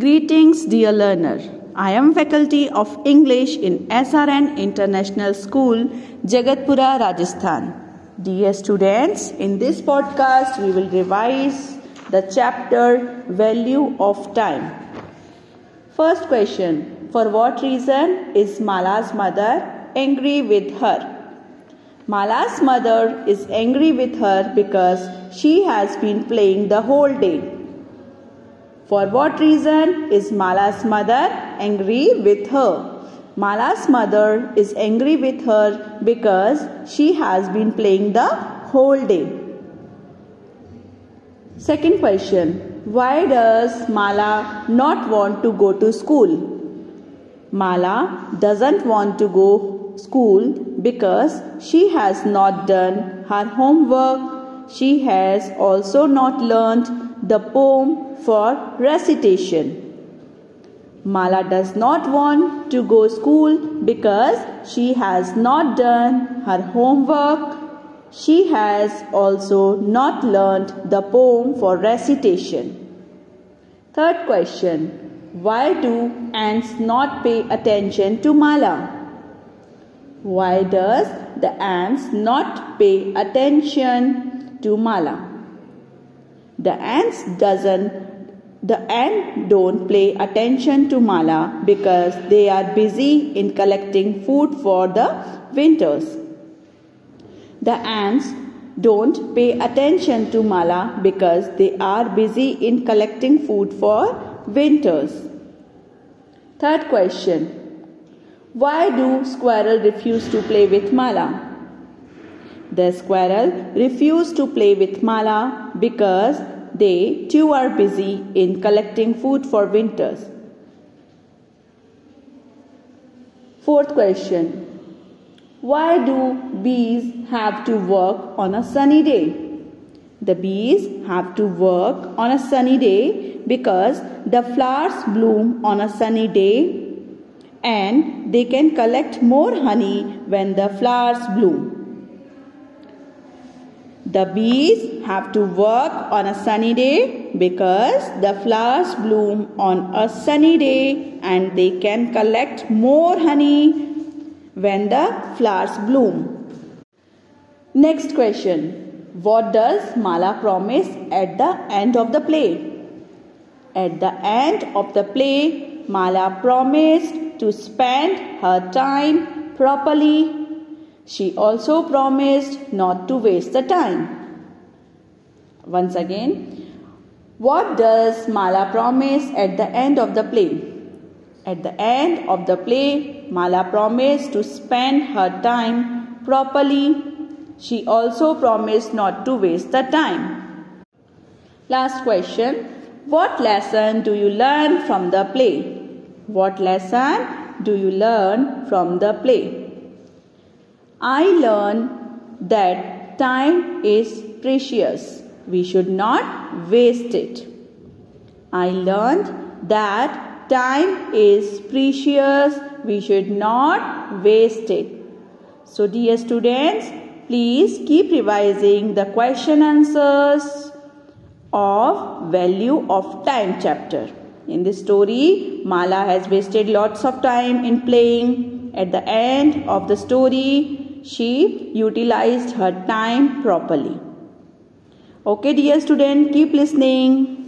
Greetings, dear learner. I am faculty of English in SRN International School, Jagatpura, Rajasthan. Dear students, in this podcast we will revise the chapter Value of Time. First question For what reason is Mala's mother angry with her? Mala's mother is angry with her because she has been playing the whole day. For what reason is Mala's mother angry with her? Mala's mother is angry with her because she has been playing the whole day. Second question Why does Mala not want to go to school? Mala doesn't want to go school because she has not done her homework. She has also not learned the poem for recitation. Mala does not want to go school because she has not done her homework. She has also not learned the poem for recitation. Third question Why do ants not pay attention to Mala? Why does the ants not pay attention to Mala? The ants doesn't the ant don't pay attention to Mala because they are busy in collecting food for the winters. The ants don't pay attention to Mala because they are busy in collecting food for winters. Third question Why do squirrel refuse to play with Mala? The squirrel refused to play with Mala because they too are busy in collecting food for winters. Fourth question Why do bees have to work on a sunny day? The bees have to work on a sunny day because the flowers bloom on a sunny day and they can collect more honey when the flowers bloom. The bees have to work on a sunny day because the flowers bloom on a sunny day and they can collect more honey when the flowers bloom. Next question What does Mala promise at the end of the play? At the end of the play, Mala promised to spend her time properly she also promised not to waste the time. Once again, what does Mala promise at the end of the play? At the end of the play, Mala promised to spend her time properly. She also promised not to waste the time. Last question What lesson do you learn from the play? What lesson do you learn from the play? I learned that time is precious. We should not waste it. I learned that time is precious. We should not waste it. So, dear students, please keep revising the question answers of value of time chapter. In this story, Mala has wasted lots of time in playing. At the end of the story, she utilized her time properly. Okay, dear student, keep listening.